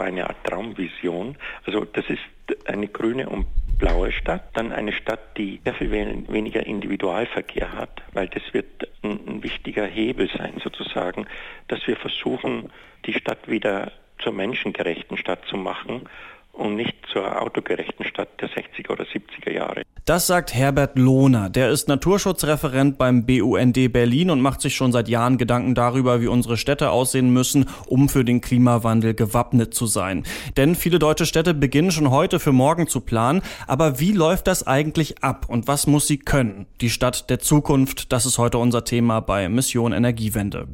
eine Art Traumvision. Also das ist eine grüne und blaue Stadt, dann eine Stadt, die sehr viel weniger Individualverkehr hat, weil das wird ein, ein wichtiger Hebel sein sozusagen, dass wir versuchen, die Stadt wieder zur menschengerechten Stadt zu machen und nicht zur autogerechten Stadt der 60er oder 70er Jahre. Das sagt Herbert Lohner. Der ist Naturschutzreferent beim BUND Berlin und macht sich schon seit Jahren Gedanken darüber, wie unsere Städte aussehen müssen, um für den Klimawandel gewappnet zu sein. Denn viele deutsche Städte beginnen schon heute für morgen zu planen. Aber wie läuft das eigentlich ab und was muss sie können? Die Stadt der Zukunft, das ist heute unser Thema bei Mission Energiewende.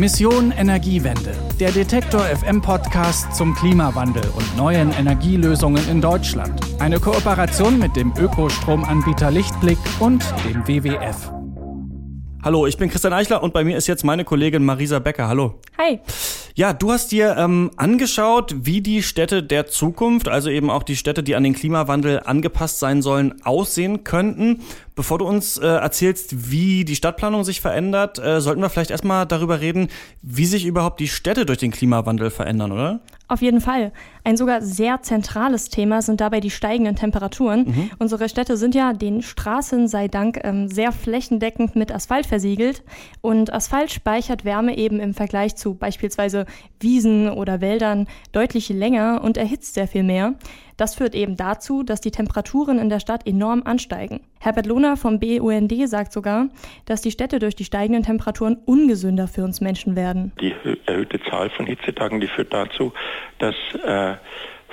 Mission Energiewende, der Detektor FM Podcast zum Klimawandel und neuen Energielösungen in Deutschland. Eine Kooperation mit dem Ökostromanbieter Lichtblick und dem WWF. Hallo, ich bin Christian Eichler und bei mir ist jetzt meine Kollegin Marisa Becker. Hallo. Hi. Ja, du hast dir ähm, angeschaut, wie die Städte der Zukunft, also eben auch die Städte, die an den Klimawandel angepasst sein sollen, aussehen könnten. Bevor du uns äh, erzählst, wie die Stadtplanung sich verändert, äh, sollten wir vielleicht erstmal darüber reden, wie sich überhaupt die Städte durch den Klimawandel verändern, oder? Auf jeden Fall. Ein sogar sehr zentrales Thema sind dabei die steigenden Temperaturen. Mhm. Unsere Städte sind ja den Straßen sei Dank ähm, sehr flächendeckend mit Asphalt versiegelt. Und Asphalt speichert Wärme eben im Vergleich zu beispielsweise Wiesen oder Wäldern deutlich länger und erhitzt sehr viel mehr. Das führt eben dazu, dass die Temperaturen in der Stadt enorm ansteigen. Herbert Lohner vom BUND sagt sogar, dass die Städte durch die steigenden Temperaturen ungesünder für uns Menschen werden. Die erhöhte Zahl von Hitzetagen, die führt dazu, dass äh,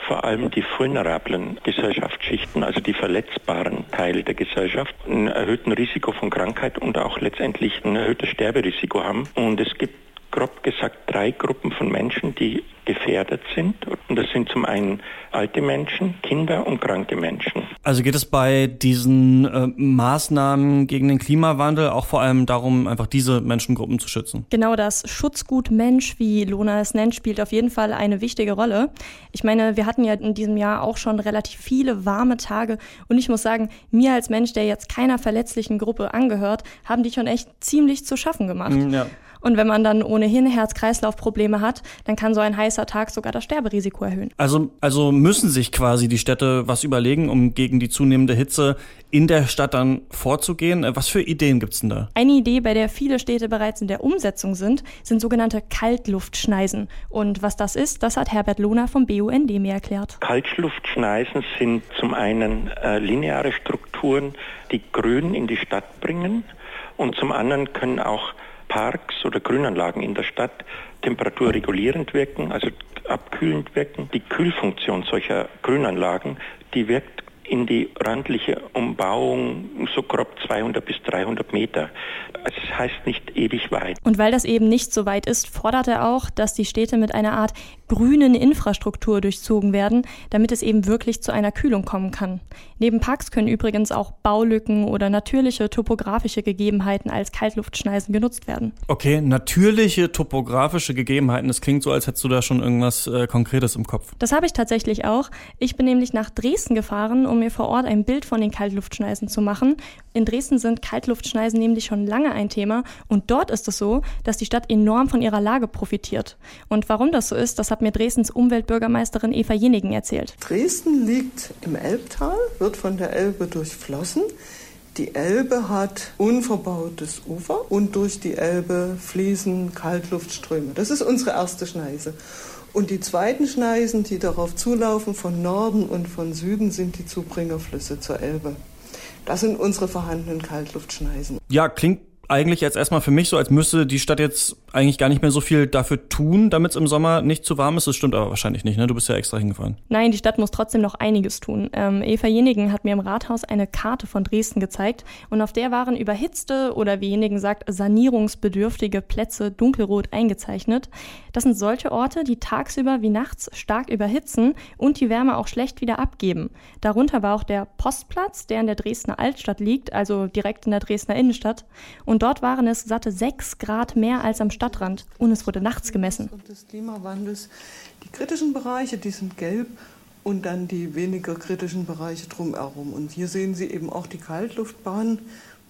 vor allem die vulnerablen Gesellschaftsschichten, also die verletzbaren Teile der Gesellschaft, ein erhöhten Risiko von Krankheit und auch letztendlich ein erhöhtes Sterberisiko haben. Und es gibt grob gesagt drei Gruppen von Menschen, die gefährdet sind. Und das sind zum einen alte Menschen, Kinder und kranke Menschen. Also geht es bei diesen äh, Maßnahmen gegen den Klimawandel auch vor allem darum, einfach diese Menschengruppen zu schützen? Genau das Schutzgut Mensch, wie Lona es nennt, spielt auf jeden Fall eine wichtige Rolle. Ich meine, wir hatten ja in diesem Jahr auch schon relativ viele warme Tage und ich muss sagen, mir als Mensch, der jetzt keiner verletzlichen Gruppe angehört, haben die schon echt ziemlich zu schaffen gemacht. Ja. Und wenn man dann ohnehin Herz-Kreislauf-Probleme hat, dann kann so ein heißer Tag sogar das Sterberisiko erhöhen. Also, also müssen sich quasi die Städte was überlegen, um gegen die zunehmende Hitze in der Stadt dann vorzugehen. Was für Ideen gibt's denn da? Eine Idee, bei der viele Städte bereits in der Umsetzung sind, sind sogenannte Kaltluftschneisen. Und was das ist, das hat Herbert Lohner vom BUND mir erklärt. Kaltluftschneisen sind zum einen äh, lineare Strukturen, die Grün in die Stadt bringen und zum anderen können auch Parks oder Grünanlagen in der Stadt temperaturregulierend wirken, also abkühlend wirken. Die Kühlfunktion solcher Grünanlagen, die wirkt in die randliche Umbauung so grob 200 bis 300 Meter. Das heißt nicht ewig weit. Und weil das eben nicht so weit ist, fordert er auch, dass die Städte mit einer Art grünen Infrastruktur durchzogen werden, damit es eben wirklich zu einer Kühlung kommen kann. Neben Parks können übrigens auch Baulücken oder natürliche topografische Gegebenheiten als Kaltluftschneisen genutzt werden. Okay, natürliche topografische Gegebenheiten. Das klingt so, als hättest du da schon irgendwas äh, Konkretes im Kopf. Das habe ich tatsächlich auch. Ich bin nämlich nach Dresden gefahren, um mir vor Ort ein Bild von den Kaltluftschneisen zu machen. In Dresden sind Kaltluftschneisen nämlich schon lange ein Thema und dort ist es so, dass die Stadt enorm von ihrer Lage profitiert. Und warum das so ist, das hat mir Dresdens Umweltbürgermeisterin Eva Jenigen erzählt. Dresden liegt im Elbtal, wird von der Elbe durchflossen. Die Elbe hat unverbautes Ufer und durch die Elbe fließen Kaltluftströme. Das ist unsere erste Schneise. Und die zweiten Schneisen, die darauf zulaufen, von Norden und von Süden, sind die Zubringerflüsse zur Elbe. Das sind unsere vorhandenen Kaltluftschneisen. Ja, klingt eigentlich jetzt erstmal für mich so, als müsste die Stadt jetzt eigentlich gar nicht mehr so viel dafür tun, damit es im Sommer nicht zu warm ist. Das stimmt aber wahrscheinlich nicht, ne? Du bist ja extra hingefahren. Nein, die Stadt muss trotzdem noch einiges tun. Ähm, Eva Jenigen hat mir im Rathaus eine Karte von Dresden gezeigt und auf der waren überhitzte oder wie Jenigen sagt, sanierungsbedürftige Plätze dunkelrot eingezeichnet. Das sind solche Orte, die tagsüber wie nachts stark überhitzen und die Wärme auch schlecht wieder abgeben. Darunter war auch der Postplatz, der in der Dresdner Altstadt liegt, also direkt in der Dresdner Innenstadt. Und und dort waren es satte sechs Grad mehr als am Stadtrand. Und es wurde nachts gemessen. Des Klimawandels. Die kritischen Bereiche, die sind gelb und dann die weniger kritischen Bereiche drumherum. Und hier sehen Sie eben auch die Kaltluftbahn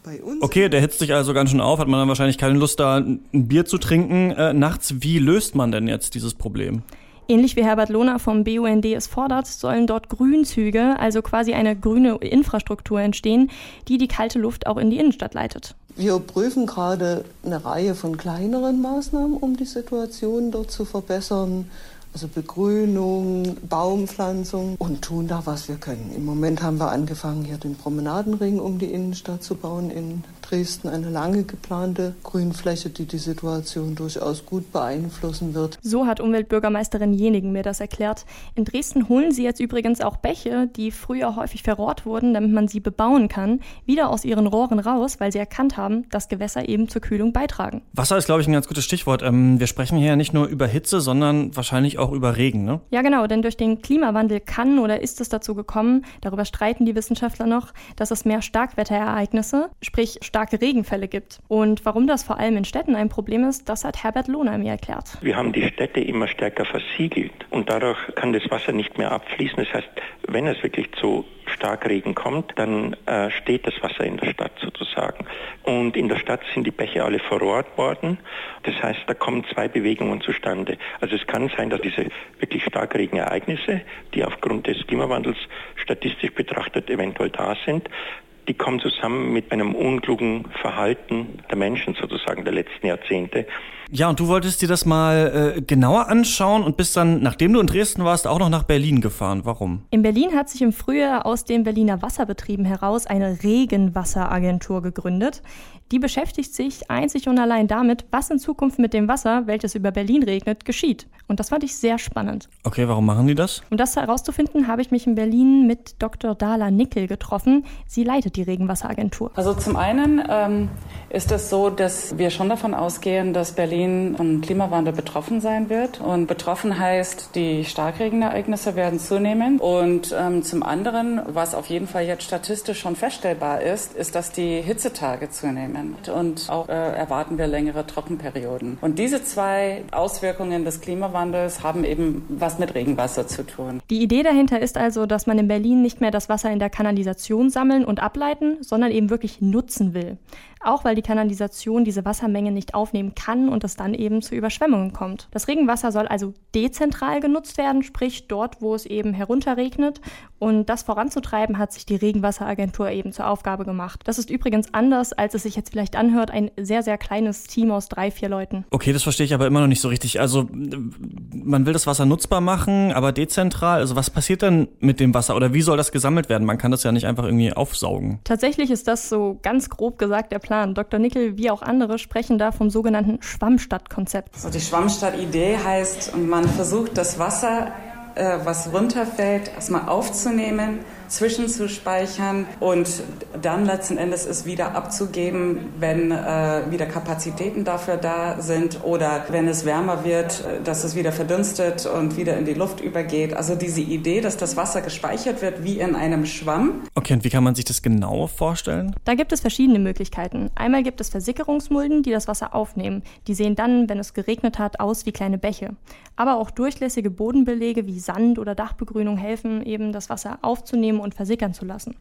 bei uns. Okay, der hitzt sich also ganz schön auf, hat man dann wahrscheinlich keine Lust, da ein Bier zu trinken äh, nachts. Wie löst man denn jetzt dieses Problem? Ähnlich wie Herbert Lohner vom BUND es fordert, sollen dort Grünzüge, also quasi eine grüne Infrastruktur entstehen, die die kalte Luft auch in die Innenstadt leitet. Wir prüfen gerade eine Reihe von kleineren Maßnahmen, um die Situation dort zu verbessern. Also Begrünung, Baumpflanzung und tun da, was wir können. Im Moment haben wir angefangen, hier den Promenadenring um die Innenstadt zu bauen in Dresden eine lange geplante Grünfläche, die die Situation durchaus gut beeinflussen wird. So hat Umweltbürgermeisterin Jenigen mir das erklärt. In Dresden holen sie jetzt übrigens auch Bäche, die früher häufig verrohrt wurden, damit man sie bebauen kann, wieder aus ihren Rohren raus, weil sie erkannt haben, dass Gewässer eben zur Kühlung beitragen. Wasser ist, glaube ich, ein ganz gutes Stichwort. Ähm, wir sprechen hier ja nicht nur über Hitze, sondern wahrscheinlich auch über Regen, ne? Ja, genau, denn durch den Klimawandel kann oder ist es dazu gekommen, darüber streiten die Wissenschaftler noch, dass es mehr Starkwetterereignisse, sprich starke Regenfälle gibt. Und warum das vor allem in Städten ein Problem ist, das hat Herbert Lohner mir erklärt. Wir haben die Städte immer stärker versiegelt und dadurch kann das Wasser nicht mehr abfließen. Das heißt, wenn es wirklich zu Starkregen kommt, dann äh, steht das Wasser in der Stadt sozusagen. Und in der Stadt sind die Bäche alle verrohrt worden. Das heißt, da kommen zwei Bewegungen zustande. Also es kann sein, dass diese wirklich Starkregenereignisse, die aufgrund des Klimawandels statistisch betrachtet eventuell da sind, die kommen zusammen mit einem unklugen Verhalten der Menschen sozusagen der letzten Jahrzehnte. Ja, und du wolltest dir das mal äh, genauer anschauen und bist dann, nachdem du in Dresden warst, auch noch nach Berlin gefahren. Warum? In Berlin hat sich im Frühjahr aus den Berliner Wasserbetrieben heraus eine Regenwasseragentur gegründet. Die beschäftigt sich einzig und allein damit, was in Zukunft mit dem Wasser, welches über Berlin regnet, geschieht. Und das fand ich sehr spannend. Okay, warum machen die das? Um das herauszufinden, habe ich mich in Berlin mit Dr. Dala Nickel getroffen. Sie leitet die Regenwasseragentur. Also zum einen ähm, ist es so, dass wir schon davon ausgehen, dass Berlin vom Klimawandel betroffen sein wird. Und betroffen heißt, die Starkregenereignisse werden zunehmen. Und ähm, zum anderen, was auf jeden Fall jetzt statistisch schon feststellbar ist, ist, dass die Hitzetage zunehmen. Und auch äh, erwarten wir längere Trockenperioden. Und diese zwei Auswirkungen des Klimawandels haben eben was mit Regenwasser zu tun. Die Idee dahinter ist also, dass man in Berlin nicht mehr das Wasser in der Kanalisation sammeln und ableiten, sondern eben wirklich nutzen will. Auch weil die Kanalisation diese Wassermenge nicht aufnehmen kann und es dann eben zu Überschwemmungen kommt. Das Regenwasser soll also dezentral genutzt werden, sprich dort, wo es eben herunterregnet. Und das voranzutreiben hat sich die Regenwasseragentur eben zur Aufgabe gemacht. Das ist übrigens anders, als es sich jetzt vielleicht anhört, ein sehr, sehr kleines Team aus drei, vier Leuten. Okay, das verstehe ich aber immer noch nicht so richtig. Also man will das Wasser nutzbar machen, aber dezentral. Also was passiert dann mit dem Wasser oder wie soll das gesammelt werden? Man kann das ja nicht einfach irgendwie aufsaugen. Tatsächlich ist das so ganz grob gesagt der Plan. Dr. Nickel wie auch andere sprechen da vom sogenannten Schwammstadtkonzept. Also die Schwammstadtidee heißt, man versucht das Wasser, äh, was runterfällt, erstmal aufzunehmen zwischenzuspeichern und dann letzten Endes es wieder abzugeben, wenn äh, wieder Kapazitäten dafür da sind oder wenn es wärmer wird, äh, dass es wieder verdunstet und wieder in die Luft übergeht. Also diese Idee, dass das Wasser gespeichert wird wie in einem Schwamm. Okay, und wie kann man sich das genau vorstellen? Da gibt es verschiedene Möglichkeiten. Einmal gibt es Versickerungsmulden, die das Wasser aufnehmen. Die sehen dann, wenn es geregnet hat, aus wie kleine Bäche. Aber auch durchlässige Bodenbelege wie Sand oder Dachbegrünung helfen eben, das Wasser aufzunehmen und versickern zu lassen.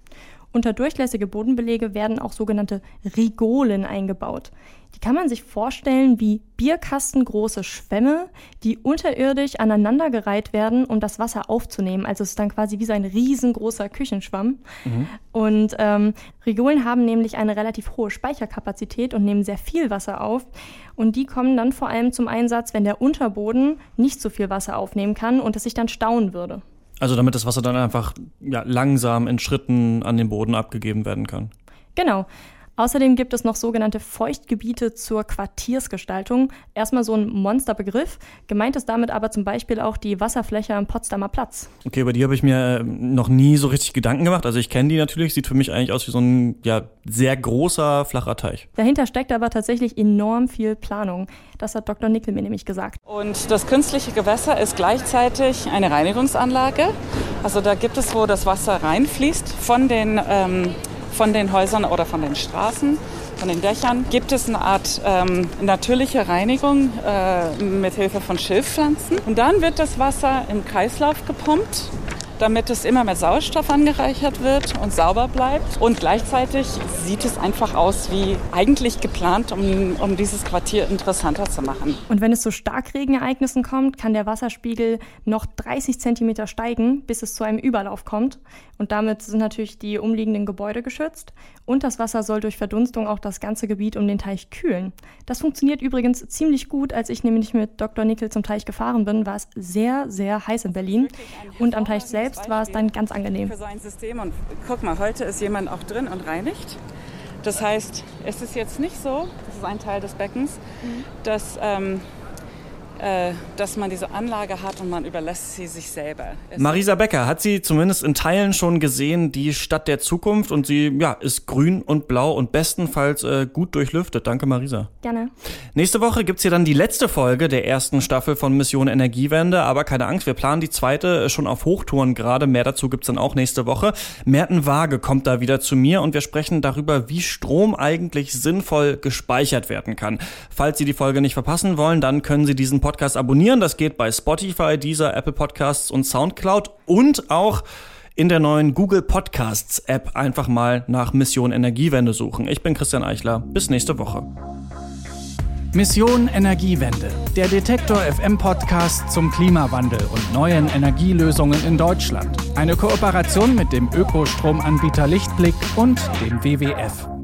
Unter durchlässige Bodenbelege werden auch sogenannte Rigolen eingebaut. Die kann man sich vorstellen wie bierkastengroße Schwämme, die unterirdisch aneinandergereiht werden, um das Wasser aufzunehmen. Also es ist dann quasi wie so ein riesengroßer Küchenschwamm. Mhm. Und ähm, Rigolen haben nämlich eine relativ hohe Speicherkapazität und nehmen sehr viel Wasser auf. Und die kommen dann vor allem zum Einsatz, wenn der Unterboden nicht so viel Wasser aufnehmen kann und es sich dann stauen würde. Also damit das Wasser dann einfach ja, langsam in Schritten an den Boden abgegeben werden kann. Genau. Außerdem gibt es noch sogenannte Feuchtgebiete zur Quartiersgestaltung. Erstmal so ein Monsterbegriff. Gemeint ist damit aber zum Beispiel auch die Wasserfläche am Potsdamer Platz. Okay, über die habe ich mir äh, noch nie so richtig Gedanken gemacht. Also ich kenne die natürlich, sieht für mich eigentlich aus wie so ein ja, sehr großer, flacher Teich. Dahinter steckt aber tatsächlich enorm viel Planung. Das hat Dr. Nickel mir nämlich gesagt. Und das künstliche Gewässer ist gleichzeitig eine Reinigungsanlage. Also da gibt es, wo das Wasser reinfließt von den ähm, von den Häusern oder von den Straßen, von den Dächern, gibt es eine Art ähm, natürliche Reinigung äh, mit Hilfe von Schilfpflanzen. Und dann wird das Wasser im Kreislauf gepumpt damit es immer mit Sauerstoff angereichert wird und sauber bleibt. Und gleichzeitig sieht es einfach aus wie eigentlich geplant, um, um dieses Quartier interessanter zu machen. Und wenn es zu Starkregenereignissen kommt, kann der Wasserspiegel noch 30 Zentimeter steigen, bis es zu einem Überlauf kommt. Und damit sind natürlich die umliegenden Gebäude geschützt. Und das Wasser soll durch Verdunstung auch das ganze Gebiet um den Teich kühlen. Das funktioniert übrigens ziemlich gut. Als ich nämlich mit Dr. Nickel zum Teich gefahren bin, war es sehr, sehr heiß in Berlin. Und am Teich selbst war es dann ganz angenehm. Für so ein System. Und guck mal, heute ist jemand auch drin und reinigt. Das heißt, es ist jetzt nicht so, das ist ein Teil des Beckens, mhm. dass ähm, äh, dass man diese Anlage hat und man überlässt sie sich selber. Marisa Becker hat sie zumindest in Teilen schon gesehen, die Stadt der Zukunft und sie ja, ist grün und blau und bestenfalls äh, gut durchlüftet. Danke Marisa. Gerne. Nächste Woche gibt's hier dann die letzte Folge der ersten Staffel von Mission Energiewende, aber keine Angst, wir planen die zweite äh, schon auf Hochtouren gerade. Mehr dazu gibt's dann auch nächste Woche. Merten Waage kommt da wieder zu mir und wir sprechen darüber, wie Strom eigentlich sinnvoll gespeichert werden kann. Falls Sie die Folge nicht verpassen wollen, dann können Sie diesen Podcast abonnieren. Das geht bei Spotify, dieser Apple Podcasts und Soundcloud und auch in der neuen Google Podcasts App einfach mal nach Mission Energiewende suchen. Ich bin Christian Eichler. Bis nächste Woche. Mission Energiewende, der Detektor FM Podcast zum Klimawandel und neuen Energielösungen in Deutschland. Eine Kooperation mit dem Ökostromanbieter Lichtblick und dem WWF.